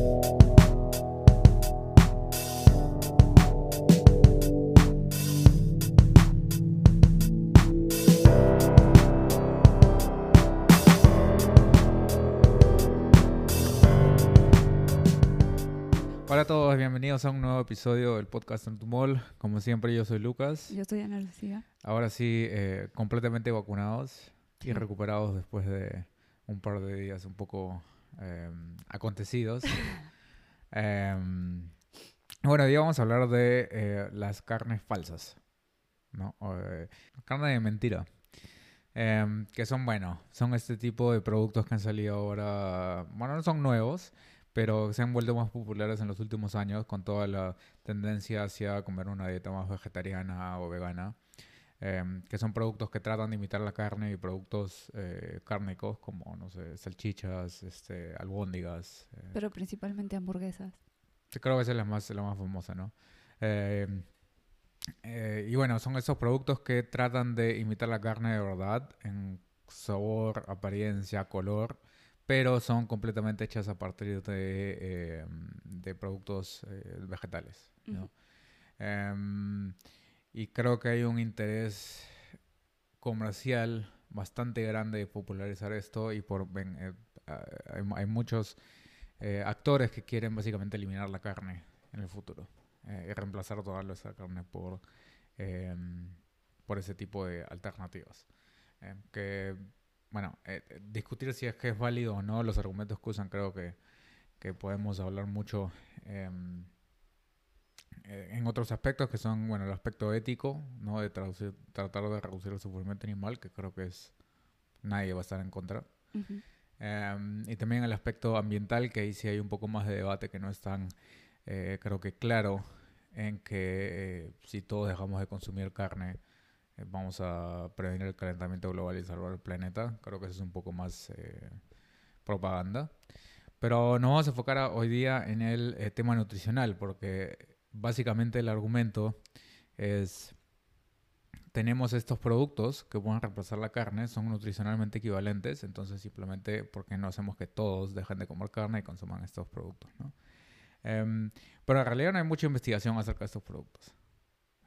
Hola a todos, bienvenidos a un nuevo episodio del podcast Antumol. Como siempre, yo soy Lucas. Yo estoy Ana Lucía. Ahora sí, eh, completamente vacunados y recuperados después de un par de días un poco eh, acontecidos. Em, bueno, hoy vamos a hablar de eh, las carnes falsas, ¿no? Eh, carne de mentira. Em, que son, bueno, son este tipo de productos que han salido ahora, bueno, no son nuevos, pero se han vuelto más populares en los últimos años con toda la tendencia hacia comer una dieta más vegetariana o vegana, em, que son productos que tratan de imitar la carne y productos eh, cárnicos como, no sé, salchichas, este, albóndigas. eh, Pero principalmente hamburguesas. Creo que esa es la más, la más famosa, ¿no? Eh, eh, y bueno, son esos productos que tratan de imitar la carne de verdad en sabor, apariencia, color, pero son completamente hechas a partir de, eh, de productos eh, vegetales, ¿no? Ujú. Em, y creo que hay un interés comercial bastante grande de popularizar esto y por ven, eh, hay, hay muchos eh, actores que quieren básicamente eliminar la carne en el futuro eh, y reemplazar toda esa carne por, em, por ese tipo de alternativas. Eh, que, bueno, eh, eh, discutir si es que es válido o no los argumentos que usan, creo que, que podemos hablar mucho em, en otros aspectos que son, bueno, el aspecto ético, ¿no? De traducir- tratar de reducir el sufrimiento animal, que creo que es nadie va a estar en contra. Ujú. Em, y también el aspecto ambiental, que ahí sí hay un poco más de debate que no es tan, eh, creo que claro, en que eh, si todos dejamos de consumir carne, eh, vamos a prevenir el calentamiento global y salvar el planeta. Creo que eso es un poco más eh, propaganda. Pero nos vamos a enfocar a- hoy día en el eh, tema nutricional, porque básicamente el argumento es tenemos estos productos que pueden reemplazar la carne, son nutricionalmente equivalentes, entonces simplemente, ¿por qué no hacemos que todos dejen de comer carne y consuman estos productos? ¿no? Em, pero en realidad no hay mucha investigación acerca de estos productos.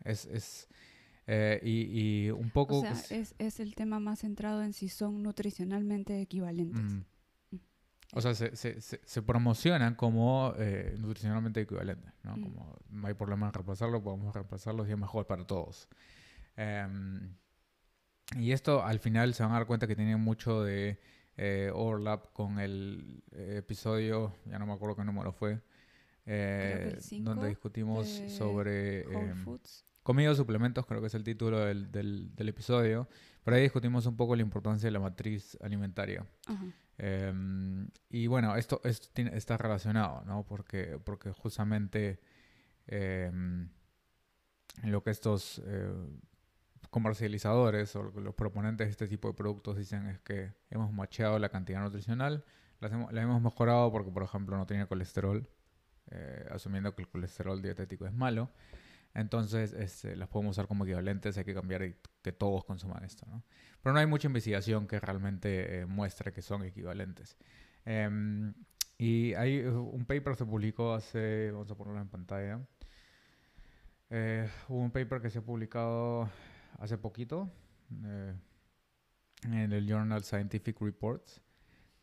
Es, es, eh, y, y un poco... O sea, es, es el tema más centrado en si son nutricionalmente equivalentes. Mm. O sea, se, se, se, se promocionan como eh, nutricionalmente equivalentes, ¿no? Mm. Como no hay problema en reemplazarlo, podemos reemplazarlo y es mejor para todos. Em, y esto al final se van a dar cuenta que tiene mucho de eh, overlap con el eh, episodio, ya no me acuerdo qué número fue, eh, donde discutimos sobre... Foods. Comida o suplementos, creo que es el título del, del, del episodio. Pero ahí discutimos un poco la importancia de la matriz alimentaria. Ajá. Em, y bueno, esto, esto está relacionado, ¿no? Porque, porque justamente em, lo que estos eh, comercializadores o los proponentes de este tipo de productos dicen es que hemos macheado la cantidad nutricional, la hemos, la hemos mejorado porque, por ejemplo, no tiene colesterol, eh, asumiendo que el colesterol dietético es malo. Entonces, este, las podemos usar como equivalentes, hay que cambiar y que todos consuman esto, ¿no? Pero no hay mucha investigación que realmente eh, muestre que son equivalentes. Em, y hay eh, un paper que se publicó hace, vamos a ponerlo en pantalla. Eh, hubo un paper que se ha publicado hace poquito eh, en el Journal Scientific Reports,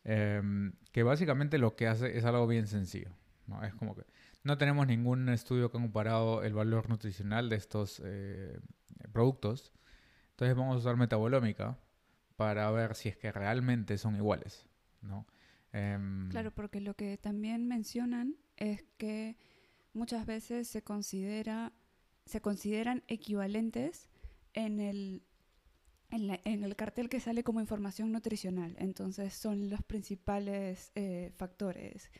em, que básicamente lo que hace es algo bien sencillo. ¿no? Es como que no tenemos ningún estudio que ha comparado el valor nutricional de estos eh, productos. Entonces vamos a usar metabolómica para ver si es que realmente son iguales, ¿no? Em, Claro, porque lo que también mencionan es que muchas veces se considera se consideran equivalentes en el en, el cartel que sale como información nutricional. Entonces son los principales eh, factores.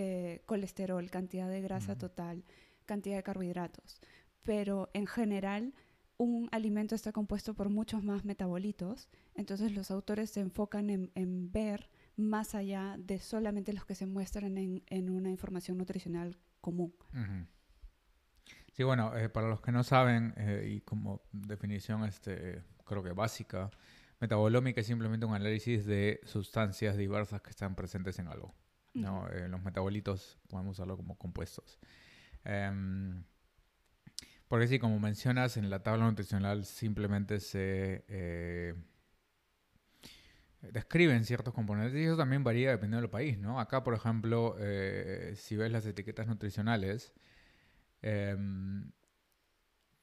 Eh, colesterol, cantidad de grasa Ujú. total, cantidad de carbohidratos. Pero en general un alimento está compuesto por muchos más metabolitos. Entonces los autores se enfocan en, en ver más allá de solamente los que se muestran en, en una información nutricional común. Ujú. Sí, bueno, eh, para los que no saben, eh, y como definición este, creo que básica, metabolómica es simplemente un análisis de sustancias diversas que están presentes en algo. ¿No? Eh, los metabolitos podemos usarlo como compuestos. Em, porque sí, como mencionas, en la tabla nutricional simplemente se eh, describen ciertos componentes y eso también varía dependiendo del país, ¿no? Acá, por ejemplo, eh, si ves las etiquetas nutricionales, em,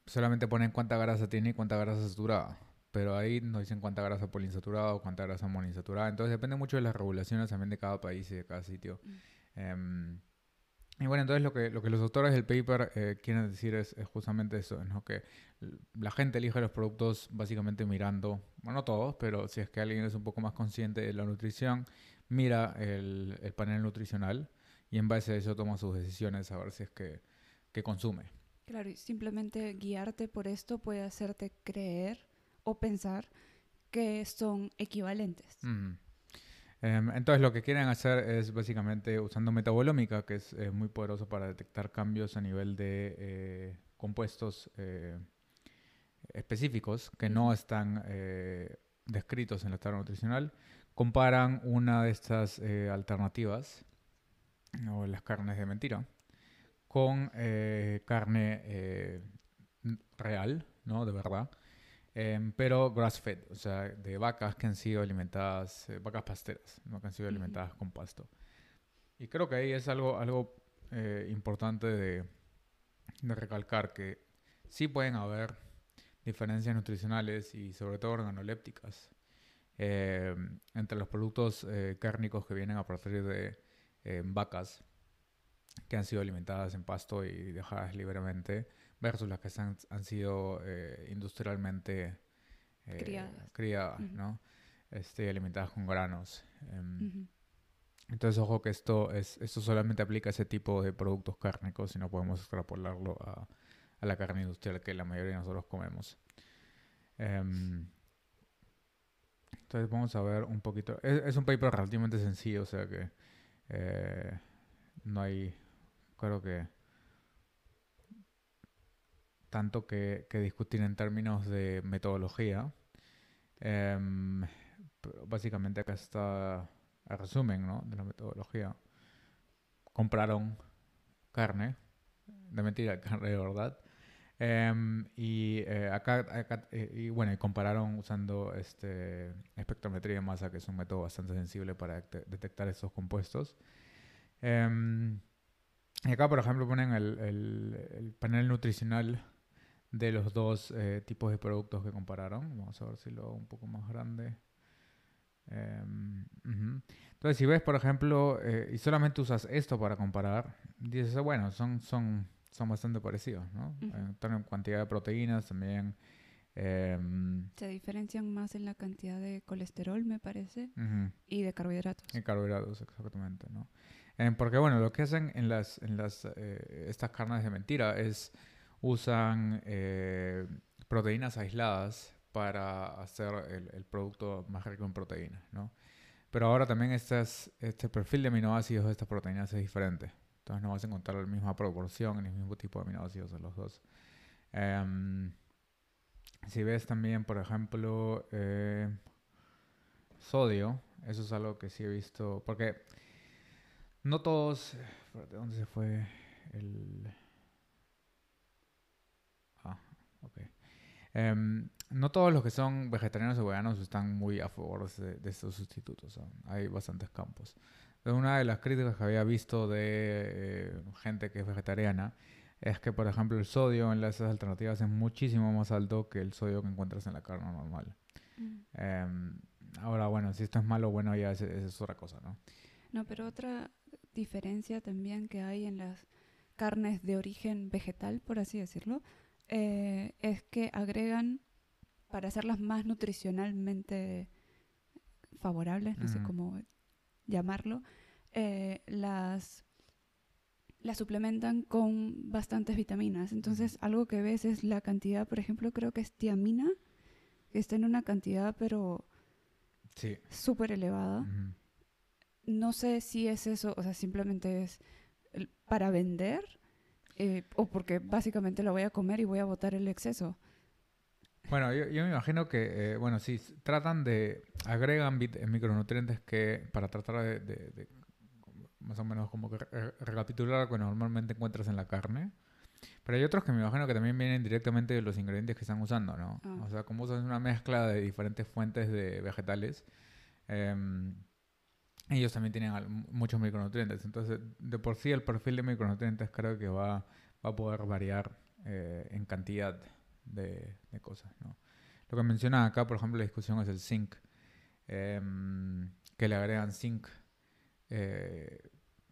solamente ponen cuánta grasa tiene y cuánta grasa saturada. Pero ahí nos dicen cuánta grasa poliinsaturada o cuánta grasa monoinsaturada. Entonces depende mucho de las regulaciones también de cada país y de cada sitio. Mm. Em, y bueno, entonces lo que, lo que los autores del paper eh, quieren decir es, es justamente eso, ¿no? Que la gente elige los productos básicamente mirando, bueno, no todos, pero si es que alguien es un poco más consciente de la nutrición, mira el, el panel nutricional y en base a eso toma sus decisiones a ver si es que, que consume. Claro, y simplemente guiarte por esto puede hacerte creer o pensar que son equivalentes. Mm. Em, entonces lo que quieren hacer es básicamente usando metabolómica, que es eh, muy poderoso para detectar cambios a nivel de eh, compuestos eh, específicos que no están descritos en la tabla nutricional, comparan una de estas alternativas, o las carnes de mentira, con carne real, ¿no? De verdad. Em, pero grass-fed, o sea, de vacas que han sido alimentadas, eh, vacas pasteras, ¿no? que han sido alimentadas con pasto. Y creo que ahí es algo, algo eh, importante de, de recalcar que sí pueden haber diferencias nutricionales y sobre todo organolépticas eh, entre los productos eh, cárnicos que vienen a partir de eh, vacas que han sido alimentadas en pasto y dejadas libremente versus las que han, han sido eh, industrialmente eh, Criadas. criadas. ¿no? Este, alimentadas con granos. Em, entonces, ojo que esto, es, esto solamente aplica a ese tipo de productos cárnicos y no podemos extrapolarlo a, a la carne industrial que la mayoría de nosotros comemos. Em, entonces, vamos a ver un poquito. Es, es un paper relativamente sencillo, o sea que eh, no hay, creo que, tanto que, que discutir en términos de metodología. Pero básicamente acá está el resumen ¿no? de la metodología. Compraron carne, de mentira, carne de verdad. Em, y eh, acá, eh, y bueno, compararon usando este espectrometría de masa, que es un método bastante sensible para detec- detectar estos compuestos. Em, y acá, por ejemplo, ponen el panel nutricional de los dos eh, tipos de productos que compararon. Vamos a ver si lo hago un poco más grande. Em, ujú. Entonces, si ves, por ejemplo, eh, y solamente usas esto para comparar, dices, "Ah, bueno, son, son, son bastante parecidos, ¿no? Ujú. En términos de cantidad de proteínas también. em, Se diferencian más en la cantidad de colesterol, me parece, ujú. y de carbohidratos. En carbohidratos, exactamente, ¿no? Em, porque, bueno, lo que hacen en las, en las, eh, estas carnes de mentira es usan eh, proteínas aisladas para hacer el, el producto más rico en proteínas, ¿no? Pero ahora también estas, este perfil de aminoácidos de estas proteínas es diferente. Entonces no vas a encontrar la misma proporción el mismo tipo de aminoácidos en los dos. Em, si ves también, por ejemplo, eh, sodio, eso es algo que sí he visto, porque no todos, ¿dónde se fue el...? Ah, ok. Em, no todos los que son vegetarianos o veganos están muy a favor de, de estos sustitutos. ¿no? Hay bastantes campos. Una de las críticas que había visto de eh, gente que es vegetariana es que, por ejemplo, el sodio en las alternativas es muchísimo más alto que el sodio que encuentras en la carne normal. Mm. Em, ahora, bueno, si esto es malo o bueno, ya es, es otra cosa, ¿no? No, pero otra diferencia también que hay en las carnes de origen vegetal, por así decirlo, eh, es que agregan, para hacerlas más nutricionalmente favorables, no sé cómo llamarlo, eh, las, las suplementan con bastantes vitaminas. Entonces, algo que ves es la cantidad, por ejemplo, creo que es tiamina, que está en una cantidad pero Sí. súper elevada no sé si es eso, o sea, simplemente es para vender eh, o porque básicamente lo voy a comer y voy a botar el exceso. Bueno, yo, yo me imagino que, eh, bueno, sí, s- tratan de, agregan eh, micronutrientes que para tratar de, de- de más o menos como que re- recapitular lo que normalmente encuentras en la carne. Pero hay otros que me imagino que también vienen directamente de los ingredientes que están usando, ¿no? Ah. O sea, como usan una mezcla de diferentes fuentes de vegetales, em, ellos también tienen muchos micronutrientes. Entonces, de por sí el perfil de micronutrientes creo que va, va a poder variar eh, en cantidad de, de cosas, ¿no? Lo que mencionan acá, por ejemplo, la discusión es el zinc, em, que le agregan zinc eh,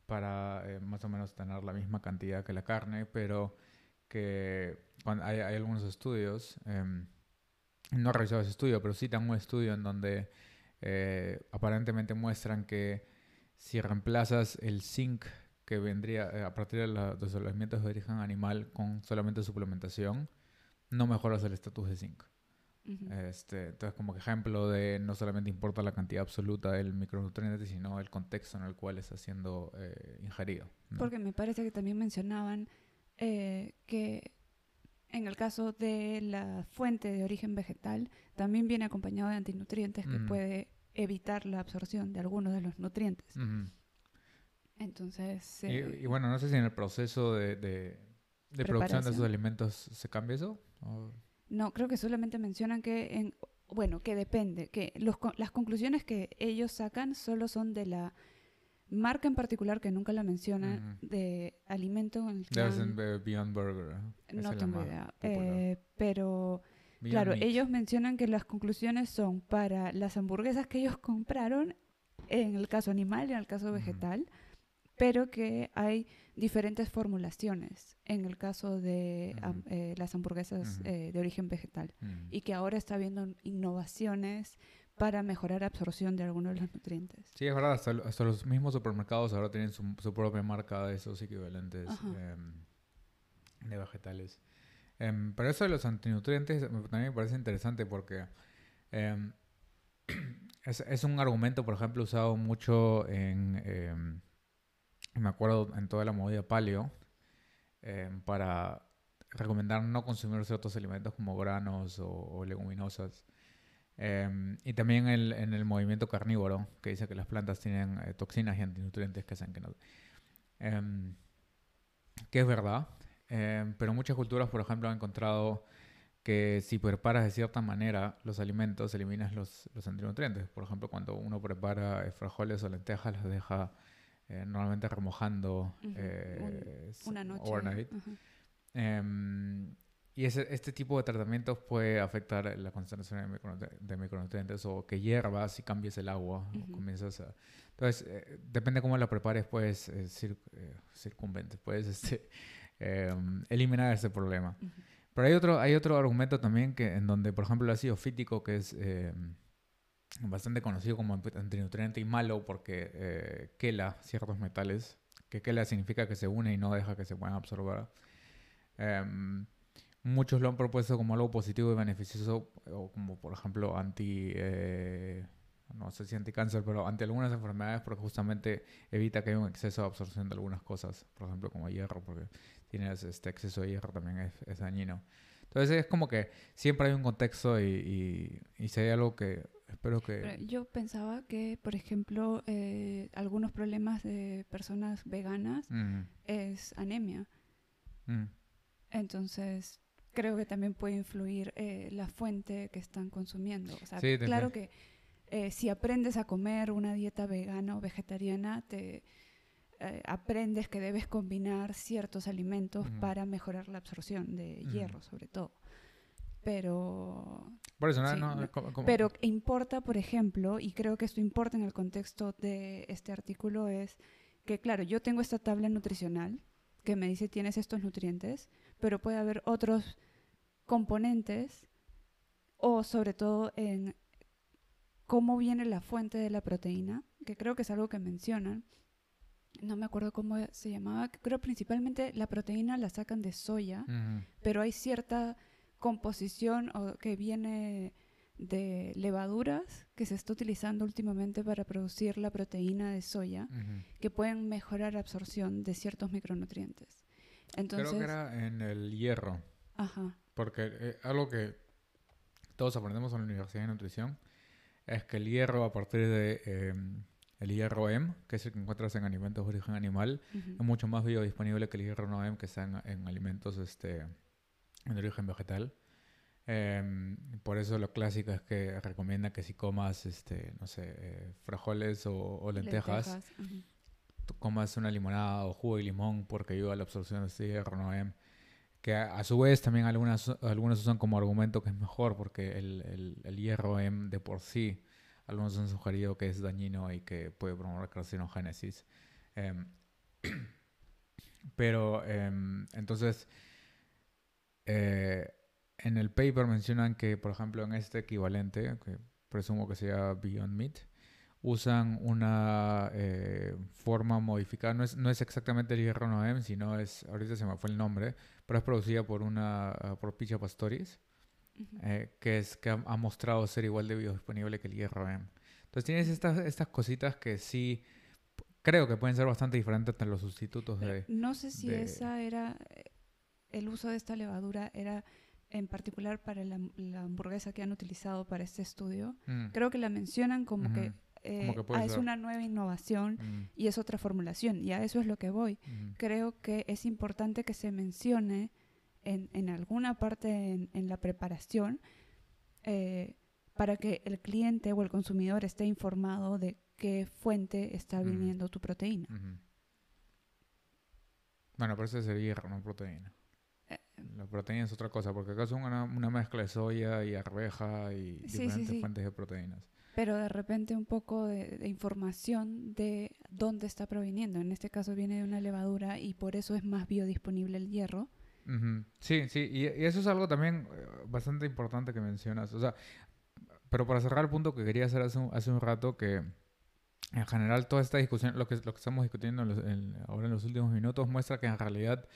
para eh, más o menos tener la misma cantidad que la carne, pero que cuando hay, hay algunos estudios, em, no he revisado ese estudio, pero citan un estudio en donde eh, aparentemente muestran que si reemplazas el zinc que vendría eh, a partir de, la- de los alimentos de origen animal con solamente suplementación, no mejoras el estatus de zinc. Ujú. Este, entonces, como ejemplo de no solamente importa la cantidad absoluta del micronutriente, sino el contexto en el cual está siendo eh, ingerido. ¿no? Porque me parece que también mencionaban eh, que en el caso de la fuente de origen vegetal, también viene acompañado de antinutrientes que Mm. puede evitar la absorción de algunos de los nutrientes. Entonces, Y- eh, y, bueno, no sé si en el proceso de, de- de producción de esos alimentos se cambia eso. o- no, creo que solamente mencionan que, en, bueno, que depende, que los, las conclusiones que ellos sacan solo son de la marca en particular, que nunca la mencionan, Ujú. de alimento en el que han- eh, Beyond Burger. ¿no? Tengo idea, eh, pero Beyond Claro, Meat. ellos mencionan que las conclusiones son para las hamburguesas que ellos compraron, en el caso animal y en el caso vegetal, pero que hay diferentes formulaciones en el caso de eh, las hamburguesas eh, de origen vegetal Mm. y que ahora está habiendo innovaciones para mejorar absorción de algunos de los nutrientes. Sí, es verdad, hasta, hasta los mismos supermercados ahora tienen su, su propia marca de esos equivalentes em, de vegetales. Em, pero eso de los antinutrientes me- también me parece interesante porque em, es, es un argumento, por ejemplo, usado mucho en, em, me acuerdo, en toda la movida paleo, em, para recomendar no consumir ciertos alimentos como granos o, o leguminosas. Em, y también el- en el movimiento carnívoro, que dice que las plantas tienen eh, toxinas y antinutrientes que hacen que no... em, que es verdad, em, pero muchas culturas, por ejemplo, han encontrado que si preparas de cierta manera los alimentos, eliminas los, los antinutrientes. Por ejemplo, cuando uno prepara eh, frijoles o lentejas, las deja eh, normalmente remojando Ujú, eh, s- Una noche. overnight. ajá. Em, y ese, este tipo de tratamientos puede afectar la concentración de, micronutri- de micronutrientes o que hiervas si cambias el agua o Ujú. comienzas a... Entonces, eh, depende cómo la prepares, puedes eh, eh, circunvente, puedes este, em, eliminar ese problema. Ujú. Pero hay otro, hay otro argumento también que en donde, por ejemplo, el ácido fítico, que es em, bastante conocido como anti- antinutriente y malo porque eh, quela ciertos metales, que quela significa que se une y no deja que se puedan absorber. Em, muchos lo han propuesto como algo positivo y beneficioso, o como por ejemplo anti, eh, no sé si anticáncer, pero ante algunas enfermedades porque justamente evita que haya un exceso de absorción de algunas cosas, por ejemplo como hierro, porque tienes este exceso de hierro también es, es dañino. Entonces es como que siempre hay un contexto y, y, y si hay algo que espero que... Pero yo pensaba que, por ejemplo, eh, algunos problemas de personas veganas Mm, es anemia. mm, Entonces, creo que también puede influir eh, la fuente que están consumiendo. O sea, Sí, claro que eh, si aprendes a comer una dieta vegana o vegetariana, te eh, aprendes que debes combinar ciertos alimentos para mejorar la absorción de hierro, sobre todo. Pero Por eso, ¿no? Sí, no, pero importa, por ejemplo, y creo que esto importa en el contexto de este artículo, es que, claro, yo tengo esta tabla nutricional que me dice tienes estos nutrientes, pero puede haber otros componentes o sobre todo en cómo viene la fuente de la proteína, que creo que es algo que mencionan. No me acuerdo cómo se llamaba, creo principalmente la proteína la sacan de soya pero hay cierta composición o que viene de levaduras que se está utilizando últimamente para producir la proteína de soya que pueden mejorar la absorción de ciertos micronutrientes. Entonces, Creo que era en el hierro. ajá, Porque eh, algo que todos aprendemos en la Universidad de Nutrición es que el hierro a partir de eh, el hierro M, que es el que encuentras en alimentos de origen animal, es mucho más biodisponible que el hierro no M que está en, en alimentos este, de origen vegetal. Em, por eso lo clásico es que recomienda que si comas, este, no sé, eh, frijoles o, o lentejas, tú comas una limonada o jugo de limón porque ayuda a la absorción de este hierro no M. Que a, su vez también algunas, algunos usan como argumento que es mejor porque el, el, el hierro M de por sí, algunos han sugerido que es dañino y que puede promover carcinogénesis. Em, pero em, entonces, eh, en el paper mencionan que, por ejemplo, en este equivalente, que presumo que sea Beyond Meat, usan una eh, forma modificada, no es, no es exactamente el hierro Noem, sino es, ahorita se me fue el nombre, pero es producida por una, ah, por Picha Pastoris, eh, que es que ha, ha mostrado ser igual de biodisponible que el hierro M. Entonces tienes estas, estas cositas que sí creo que pueden ser bastante diferentes entre los sustitutos Pero de... no sé si de- esa era eh, el uso de esta levadura era en particular para la, la hamburguesa que han utilizado para este estudio. Mm, Creo que la mencionan como eh, que puede ah, es ser. una nueva innovación mm, y es otra formulación. Y a eso es lo que voy. mm, Creo que es importante que se mencione en, en alguna parte en, en la preparación eh, para que el cliente o el consumidor esté informado de qué fuente está viniendo tu proteína. ujú. Bueno, pero ese es el hierro, no proteína. Eh, La proteína es otra cosa, porque acá son una, una mezcla de soya y arveja y Sí, sí, diferentes sí. fuentes de proteínas. Pero de repente un poco de, información de dónde está proviniendo. En este caso viene de una levadura y por eso es más biodisponible el hierro. Sí, sí, y, eso es algo también eh, bastante importante que mencionas. O sea, pero para cerrar el punto que quería hacer hace un, hace un rato, que en general toda esta discusión, lo que, lo que estamos discutiendo en los- ahora en los últimos minutos, muestra que en realidad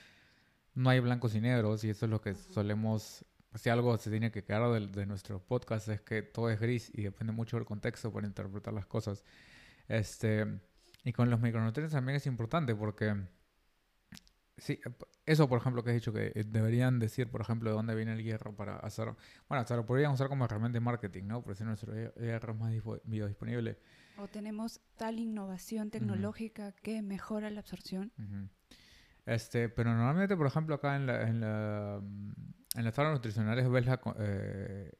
no hay blancos y negros, y eso es lo que solemos, si algo se tiene que quedar del- de, nuestro podcast, es que todo es gris y depende mucho del contexto para interpretar las cosas. Este, y con los micronutrientes también es importante porque... Sí, eso por ejemplo que has dicho que eh, deberían decir, por ejemplo, de dónde viene el hierro para hacer, bueno, hasta lo podrían usar como herramienta de marketing, ¿no? Por si nuestro hier- hierro es más dispo- biodisponible. O tenemos tal innovación tecnológica que mejora la absorción. Ujú. Este, pero normalmente, por ejemplo, acá en la, en la, en las tablas nutricionales ves la eh,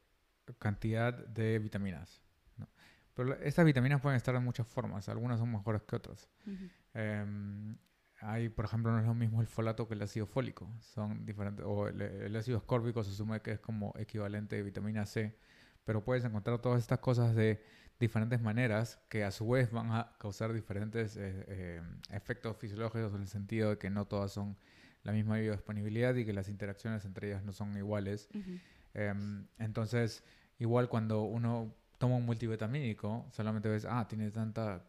cantidad de vitaminas, ¿no? Pero estas vitaminas pueden estar en muchas formas, algunas son mejores que otras. Ujú. Em, hay, por ejemplo, no es lo mismo el folato que el ácido fólico. Son diferentes. O el, el ácido ascórbico se asume que es como equivalente de vitamina C. Pero puedes encontrar todas estas cosas de diferentes maneras que a su vez van a causar diferentes eh, eh, efectos fisiológicos en el sentido de que no todas son la misma biodisponibilidad y que las interacciones entre ellas no son iguales. Ujú. Em, entonces, igual cuando uno toma un multivitamínico, solamente ves, ah, tiene tanta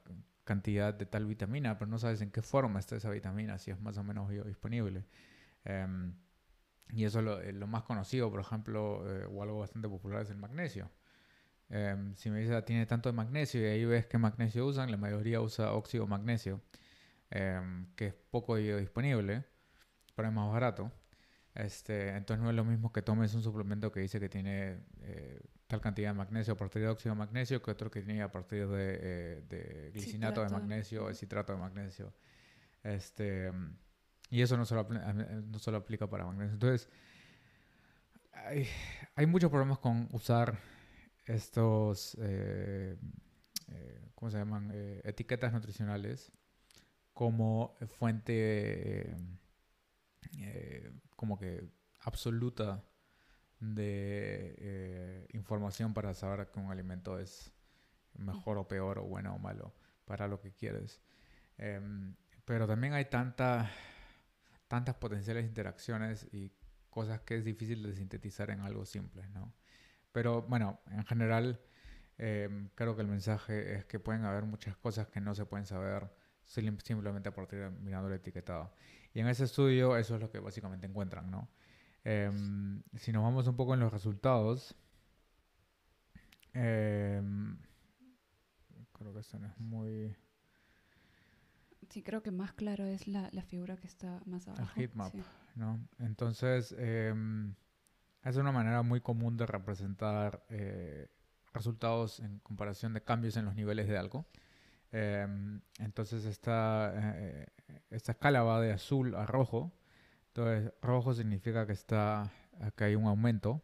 cantidad de tal vitamina, pero no sabes en qué forma está esa vitamina, si es más o menos biodisponible. Em, y eso es lo, eh, lo más conocido, por ejemplo, eh, o algo bastante popular es el magnesio. Em, si me dices, ah, tiene tanto de magnesio y ahí ves qué magnesio usan, la mayoría usa óxido magnesio, que es poco biodisponible, pero es más barato. Este, entonces no es lo mismo que tomes un suplemento que dice que tiene eh, tal cantidad de magnesio a partir de óxido de magnesio que otro que tiene a partir de, eh, de glicinato de Citrato de- magnesio o citrato de magnesio. Este, y eso no solo, eh, no solo aplica para magnesio. Entonces, hay, hay muchos problemas con usar estos, eh, eh, ¿cómo se llaman? Etiquetas nutricionales como fuente eh, eh, como que absoluta de eh, información para saber que un alimento es mejor o peor o bueno o malo para lo que quieres. Em, pero también hay tanta, tantas potenciales interacciones y cosas que es difícil de sintetizar en algo simple, ¿no? Pero bueno, en general em, creo que el mensaje es que pueden haber muchas cosas que no se pueden saber simplemente a partir de mirando el etiquetado. Y en ese estudio eso es lo que básicamente encuentran, ¿no? Em, si nos vamos un poco en los resultados, em, creo que esto no es muy... Sí, creo que más claro es la, la figura que está más abajo. heatmap. sí. ¿no? Entonces, em, es una manera muy común de representar eh, resultados en comparación de cambios en los niveles de algo. Em, entonces esta, eh, esta escala va de azul a rojo. Entonces rojo significa que, está, que hay un aumento.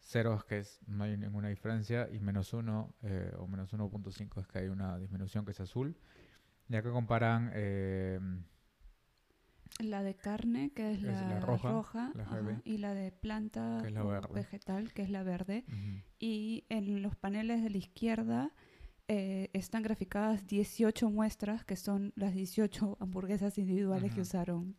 Cero es que es, no hay ninguna diferencia. Y menos uno eh, o menos 1.5 es que hay una disminución que es azul. Ya que comparan... Em, la de carne, que es, la, roja, y la de planta vegetal, que es la verde. Y en los paneles de la izquierda eh, están graficadas 18 muestras, que son las 18 hamburguesas individuales que usaron.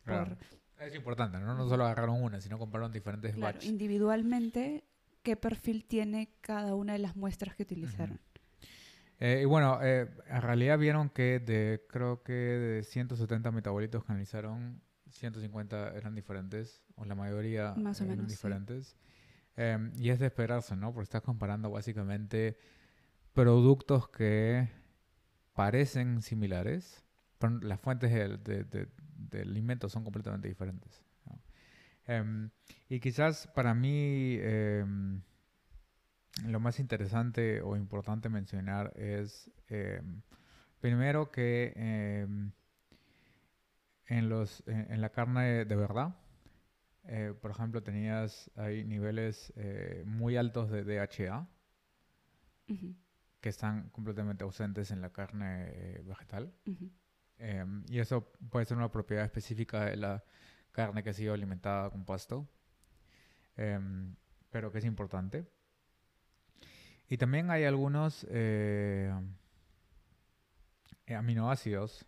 Es importante, ¿no? No solo agarraron una, sino compraron diferentes claro, Individualmente, qué perfil tiene cada una de las muestras que utilizaron. Eh, y bueno, eh, en realidad vieron que de, creo que de 170 metabolitos que analizaron, 150 eran diferentes, o la mayoría eran diferentes. Em, y es de esperarse, ¿no? Porque estás comparando básicamente productos que parecen similares, pero las fuentes de, alimentos son completamente diferentes. Em, y quizás para mí em, lo más interesante o importante mencionar es primero que en, los, en, la carne de verdad, eh, por ejemplo, tenías ahí niveles eh, muy altos de DHA que están completamente ausentes en la carne eh, vegetal. Em, y eso puede ser una propiedad específica de la carne que ha sido alimentada con pasto, em, pero que es importante. Y también hay algunos aminoácidos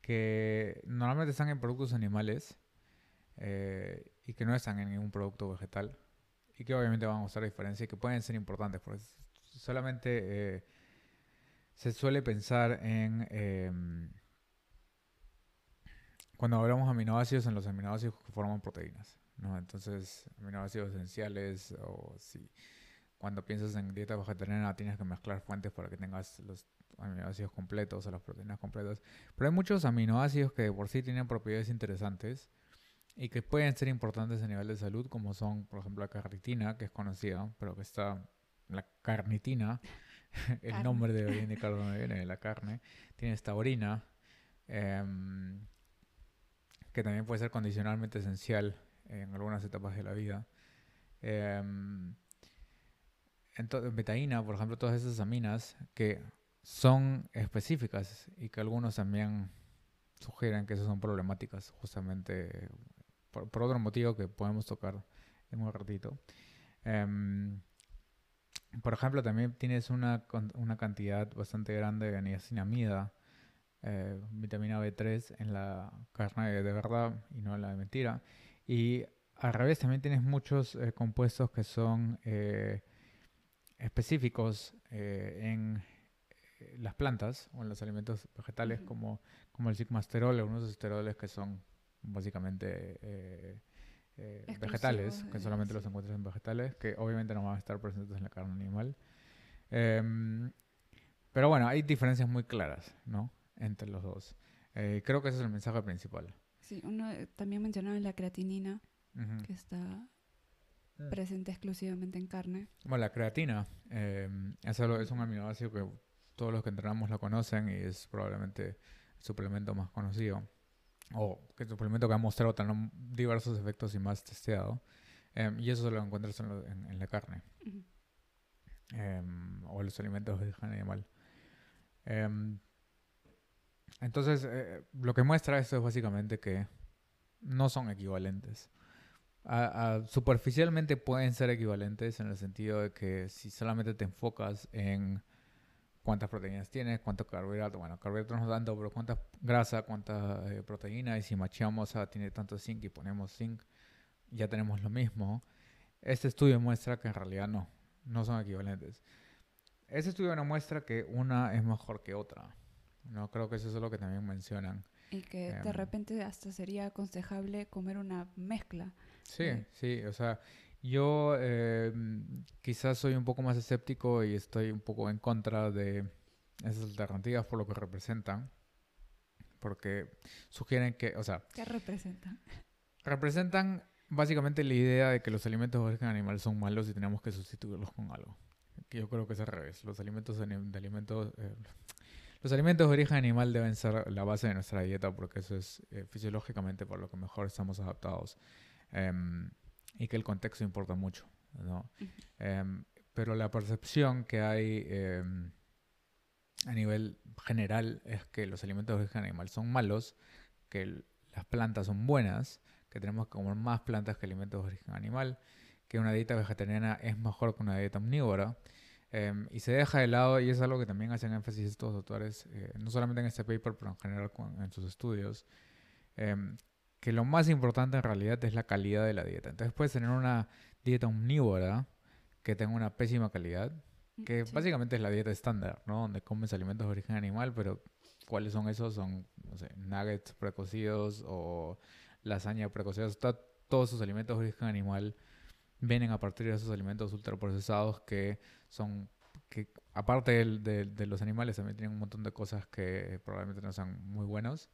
que normalmente están en productos animales eh, y que no están en ningún producto vegetal y que obviamente van a mostrar diferencias que pueden ser importantes porque solamente eh, se suele pensar en em, cuando hablamos de aminoácidos en los aminoácidos que forman proteínas ¿no? entonces aminoácidos esenciales o si cuando piensas en dieta vegetariana tienes que mezclar fuentes para que tengas los aminoácidos completos o las proteínas completas. Pero hay muchos aminoácidos que por sí tienen propiedades interesantes y que pueden ser importantes a nivel de salud, como son, por ejemplo, la carnitina, que es conocida, pero que está la carnitina, el nombre de viene de la carne, tiene esta orina, em, que también puede ser condicionalmente esencial en algunas etapas de la vida. Em, entonces, betaína, por ejemplo, todas esas aminas que son específicas y que algunos también sugieren que esas son problemáticas justamente por, otro motivo que podemos tocar en un ratito. Em, por ejemplo, también tienes una, una cantidad bastante grande de niacinamida, eh, vitamina B3 en la carne de verdad y no en la de mentira. Y al revés, también tienes muchos eh, compuestos que son eh, específicos en eh, las plantas o en los alimentos vegetales como, como el sigmasterol, algunos esteroles que son básicamente eh, eh, vegetales, que solamente los encuentras en vegetales, que obviamente no van a estar presentes en la carne animal. Em, pero bueno, hay diferencias muy claras, ¿no? Entre los dos. creo que ese es el mensaje principal. Sí, uno también mencionaba la creatinina, que está mm. presente exclusivamente en carne. Bueno, la creatina em, es, es un aminoácido que todos los que entrenamos lo conocen y es probablemente el suplemento más conocido. O que el suplemento que ha mostrado tan diversos efectos y más testeado. Em, y eso se lo encuentras en, la carne. Em, o en los alimentos de origen animal. Em, entonces, eh, lo que muestra esto es básicamente que no son equivalentes. superficialmente pueden ser equivalentes en el sentido de que si solamente te enfocas en cuántas proteínas tienes, cuánto carbohidrato, bueno, carbohidratos no tanto, pero cuánta grasa, cuánta eh, proteína, y si machamos a tiene tanto zinc y ponemos zinc, ya tenemos lo mismo. Este estudio muestra que en realidad no, no son equivalentes. Este estudio no muestra que una es mejor que otra. No creo que eso es lo que también mencionan. Y que de em, repente hasta sería aconsejable comer una mezcla. Sí, sí, o sea, yo eh, quizás soy un poco más escéptico y estoy un poco en contra de esas alternativas por lo que representan. Porque sugieren que, o sea... ¿Qué representan? Representan básicamente la idea de que los alimentos de origen animal son malos y tenemos que sustituirlos con algo. Yo creo que es al revés. Los alimentos de, alimentos... Eh, los alimentos de origen animal deben ser la base de nuestra dieta porque eso es eh, fisiológicamente por lo que mejor estamos adaptados em, y que el contexto importa mucho, ¿no? Em, pero la percepción que hay em, a nivel general es que los alimentos de origen animal son malos, que las plantas son buenas, que tenemos que comer más plantas que alimentos de origen animal, que una dieta vegetariana es mejor que una dieta omnívora. Em, y se deja de lado, y es algo que también hacen énfasis estos autores, eh, no solamente en este paper, pero en general en sus estudios, que lo más importante en realidad es la calidad de la dieta. Entonces puedes tener una dieta omnívora que tenga una pésima calidad, mm, que básicamente es la dieta estándar, ¿no? Donde comes alimentos de origen animal, pero ¿cuáles son esos? Son, no sé, nuggets precocidos o lasaña precocida. todos esos alimentos de origen animal vienen a partir de esos alimentos ultraprocesados que son que aparte de, los animales también tienen un montón de cosas que probablemente no sean muy buenos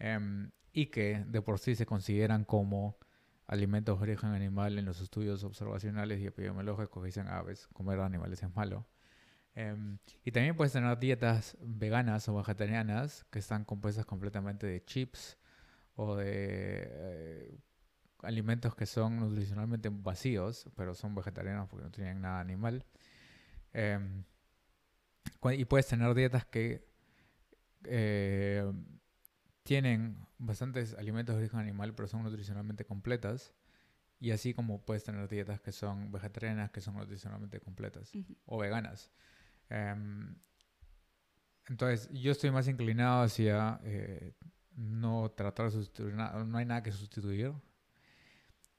em, y que de por sí se consideran como alimentos de origen animal en los estudios observacionales y epidemiológicos dicen, ah, ves, comer animales es malo. Em, y también puedes tener dietas veganas o vegetarianas que están compuestas completamente de chips o de eh, alimentos que son nutricionalmente vacíos, pero son vegetarianos porque no tienen nada animal. Em, y puedes tener dietas que eh, tienen bastantes alimentos de origen animal, pero son nutricionalmente completas. Y así como puedes tener dietas que son vegetarianas, que son nutricionalmente completas, o veganas. Em, entonces, yo estoy más inclinado hacia eh, no tratar de sustituir nada, no hay nada que sustituir.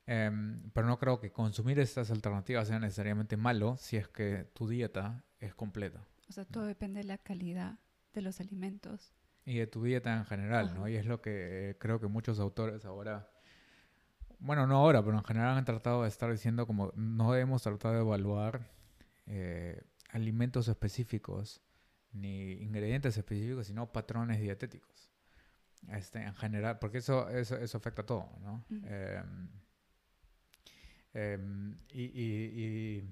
Em, pero no creo que consumir estas alternativas sea necesariamente malo si es que tu dieta es completa. O sea, todo depende de la calidad de los alimentos. Y de tu dieta en general, ¿no? Y es lo que creo que muchos autores ahora, bueno, no ahora, pero en general han tratado de estar diciendo como no debemos tratar de evaluar eh, alimentos específicos ni ingredientes específicos, sino patrones dietéticos. Este, en general, porque eso, eso, eso afecta a todo, ¿no? Em, em, y, y,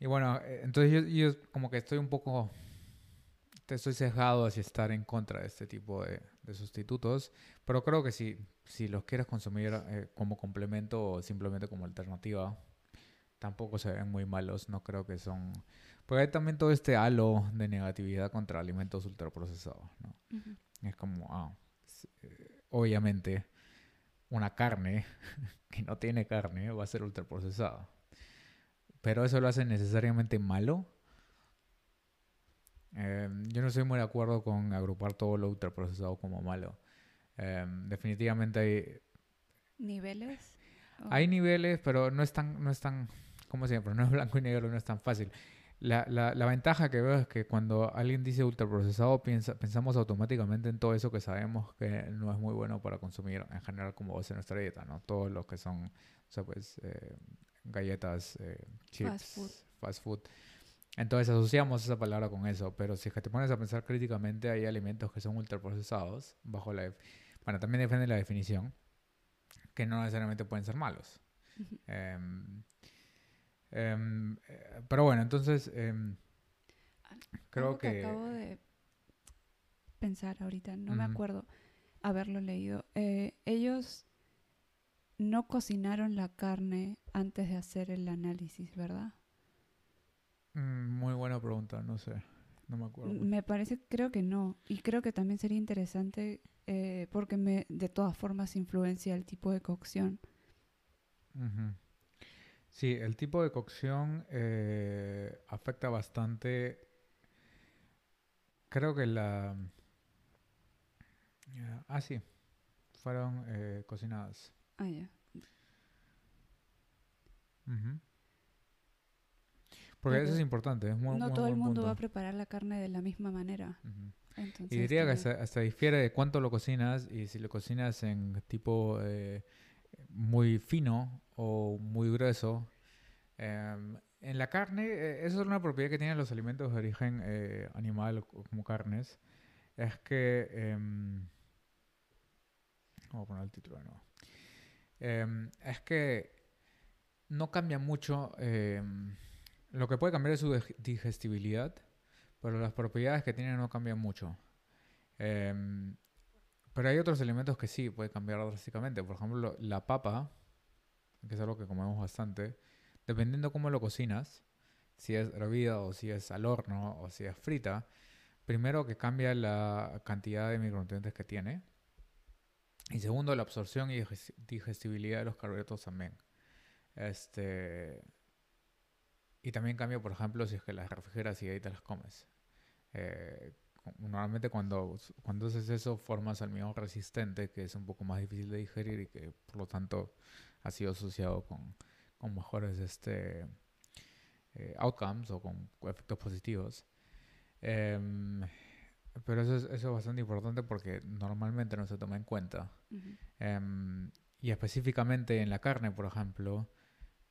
y, bueno, eh, entonces yo, yo, como que estoy un poco, estoy sesgado hacia estar en contra de este tipo de, de sustitutos, pero creo que si, si los quieres consumir eh, como complemento o simplemente como alternativa, tampoco se ven muy malos, no creo que son... Porque hay también todo este halo de negatividad contra alimentos ultraprocesados, ¿no? Es como, ah, eh, obviamente, una carne que no tiene carne va a ser ultraprocesada. Pero eso lo hace necesariamente malo. Em, yo no estoy muy de acuerdo con agrupar todo lo ultraprocesado como malo. Em, definitivamente hay... ¿Niveles? Hay niveles, pero no es tan, no es tan, como siempre, no es blanco y negro, no es tan fácil. La, la, la, ventaja que veo es que cuando alguien dice ultraprocesado, piensa, pensamos automáticamente en todo eso que sabemos que no es muy bueno para consumir en general como a ser nuestra dieta, ¿no? Todo lo que son, o sea, pues, eh, galletas, eh, chips, fast food. fast food. Entonces asociamos esa palabra con eso, pero si es que te pones a pensar críticamente, hay alimentos que son ultraprocesados, bajo la... Bueno, también depende de la definición, que no necesariamente pueden ser malos. Em, eh, pero bueno, entonces em, creo que, Acabo de pensar ahorita, no me acuerdo haberlo leído. Eh, ellos no cocinaron la carne antes de hacer el análisis, ¿verdad? Mm, muy buena pregunta, no sé, no me acuerdo. Me parece, creo que no. Y creo que también sería interesante eh, porque me, de todas formas influencia el tipo de cocción. Sí, el tipo de cocción eh, afecta bastante. Creo que la. ah, sí. Fueron eh, cocinadas. Ah, ya. Porque eso es importante. Es muy, no todo el mundo va a preparar la carne de la misma manera. y diría que hasta, difiere de cuánto lo cocinas y si lo cocinas en tipo eh, muy fino o muy grueso. Em, en la carne, eh, eso es una propiedad que tienen los alimentos de origen eh, animal como carnes, es que... Em, vamos a poner el título de nuevo. Em, es que no cambia mucho. Lo que puede cambiar es su digestibilidad, pero las propiedades que tienen no cambian mucho. Em, pero hay otros elementos que sí puede cambiar drásticamente. Por ejemplo, la papa, que es algo que comemos bastante, dependiendo cómo lo cocinas, si es hervida o si es al horno o si es frita, primero que cambia la cantidad de micronutrientes que tiene. Y segundo, la absorción y digestibilidad de los carbohidratos también. Este, y también cambia, por ejemplo, si es que las refrigeras y ahí te las comes. Eh, normalmente cuando, cuando haces eso formas almidón resistente, que es un poco más difícil de digerir y que por lo tanto ha sido asociado con, con mejores este, eh, outcomes o con efectos positivos. Em, pero eso es, eso es bastante importante porque normalmente no se toma en cuenta. Em, y específicamente en la carne, por ejemplo,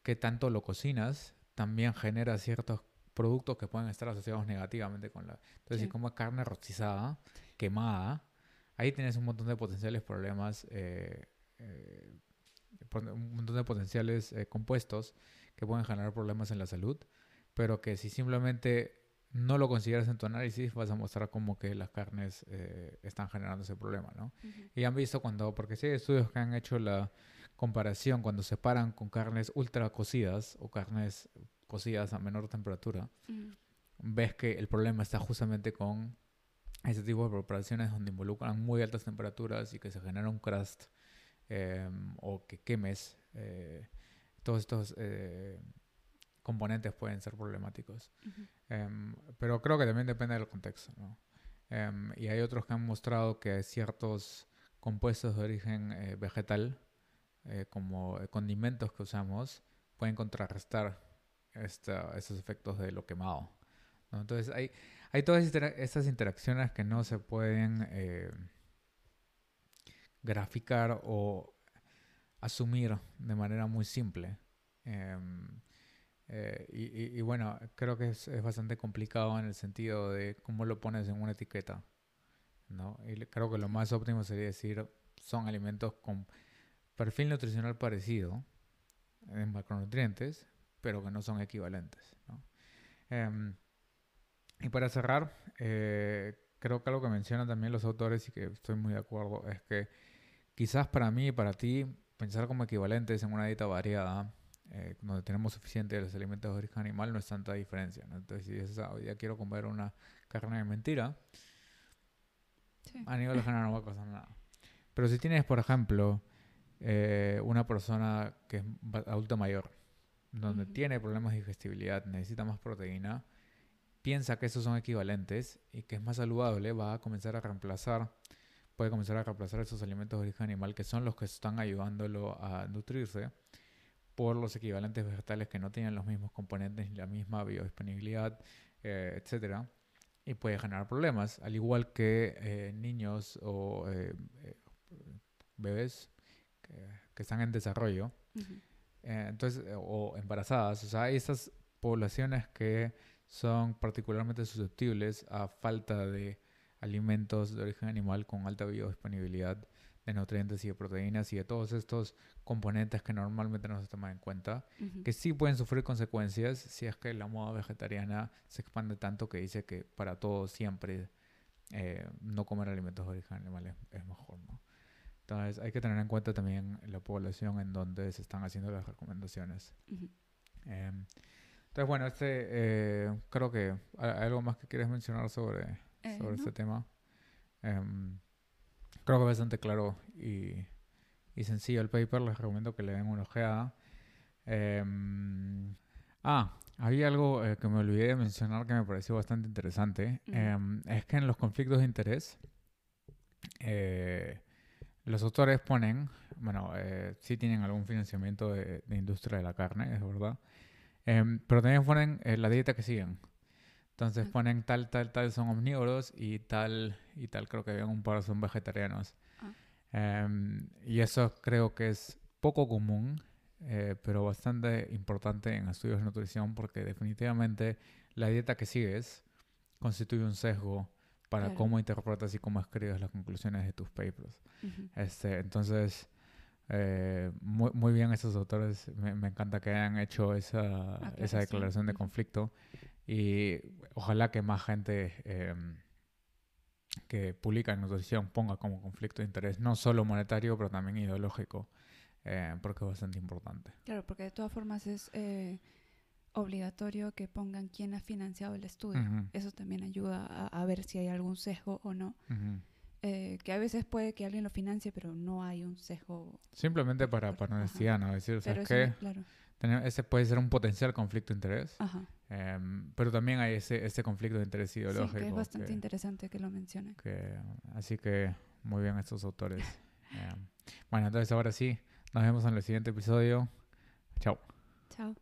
que tanto lo cocinas también genera ciertos productos que pueden estar asociados negativamente con la... Entonces, si como carne rostizada, quemada, ahí tienes un montón de potenciales problemas, eh, eh, un montón de potenciales eh, compuestos que pueden generar problemas en la salud, pero que si simplemente no lo consideras en tu análisis, vas a mostrar como que las carnes están generando ese problema, ¿no? Y han visto cuando, porque sí hay estudios que han hecho la comparación cuando se paran con carnes ultra cocidas o carnes cocidas a menor temperatura, ves que el problema está justamente con ese tipo de preparaciones donde involucran muy altas temperaturas y que se genera un crust em, o que quemes. Eh, todos estos eh, componentes pueden ser problemáticos. Em, pero creo que también depende del contexto. Em, y hay otros que han mostrado que ciertos compuestos de origen eh, como condimentos que usamos, pueden contrarrestar esta, estos efectos de lo quemado. Entonces hay, hay todas estas interacciones que no se pueden eh, graficar o asumir de manera muy simple. Em, eh, y, bueno, creo que es, bastante complicado en el sentido de cómo lo pones en una etiqueta. ¿no? Y creo que lo más óptimo sería decir son alimentos con perfil nutricional parecido en macronutrientes, pero que no son equivalentes. Em, y para cerrar, eh, creo que algo que mencionan también los autores y que estoy muy de acuerdo es que quizás para mí y para ti pensar como equivalentes en una dieta variada, eh, donde tenemos suficiente de los alimentos de origen animal, no es tanta diferencia. Entonces, si dices, ah, ya quiero comer una carne de mentira, a nivel general no va a costar nada. Pero si tienes, por ejemplo, eh, una persona que es adulta mayor, donde tiene problemas de digestibilidad, necesita más proteína, piensa que esos son equivalentes y que es más saludable, va a comenzar a reemplazar, puede comenzar a reemplazar esos alimentos de origen animal que son los que están ayudándolo a nutrirse por los equivalentes vegetales que no tienen los mismos componentes ni la misma biodisponibilidad, eh, etcétera, y puede generar problemas, al igual que eh, niños o eh, bebés que, están en desarrollo. Eh, entonces, eh, o embarazadas. O sea, hay esas poblaciones que son particularmente susceptibles a falta de alimentos de origen animal con alta biodisponibilidad de nutrientes y de proteínas y de todos estos componentes que normalmente no se toman en cuenta, que sí pueden sufrir consecuencias si es que la moda vegetariana se expande tanto que dice que para todos siempre eh, no comer alimentos de origen animal es, es mejor, ¿no? Entonces hay que tener en cuenta también la población en donde se están haciendo las recomendaciones. Em, entonces, bueno, este eh, creo que hay algo más que quieres mencionar sobre, eh, sobre este tema. Em, creo que bastante claro y, y, sencillo el paper. Les recomiendo que le den una ojeada. Em, ah, había algo eh, que me olvidé de mencionar que me pareció bastante interesante. es que en los conflictos de interés, los autores ponen, bueno, eh, sí tienen algún financiamiento de, industria de la carne, es verdad, em, pero también ponen eh, la dieta que siguen. Entonces ponen tal, tal, tal son omnívoros y tal, y tal creo que un par son vegetarianos. Ah. Em, y eso creo que es poco común, eh, pero bastante importante en estudios de nutrición porque definitivamente la dieta que sigues constituye un sesgo para cómo interpretas y cómo escribes las conclusiones de tus papers. este, entonces, eh, muy, muy, bien estos autores, me, encanta que hayan hecho esa, esa declaración de conflicto. Y ojalá que más gente em, que publica en nutrición ponga como conflicto de interés, no solo monetario, pero también ideológico, eh, porque es bastante importante. Claro, porque de todas formas es eh, obligatorio que pongan quién ha financiado el estudio. Ujú, Eso también ayuda a, a ver si hay algún sesgo o no. ujú. Eh, que a veces puede que alguien lo financie, pero no hay un sesgo. Simplemente para, para honestidad, ¿no? Decir, ¿sabes eso qué? no- claro. Ese puede ser un potencial conflicto de interés, Ajá. em, pero también hay ese, ese conflicto de interés Sí, ideológico. que es bastante que- interesante que lo mencionen. que- así que muy bien estos autores. Em, bueno, entonces ahora sí, nos vemos en el siguiente episodio. Chao. Chao.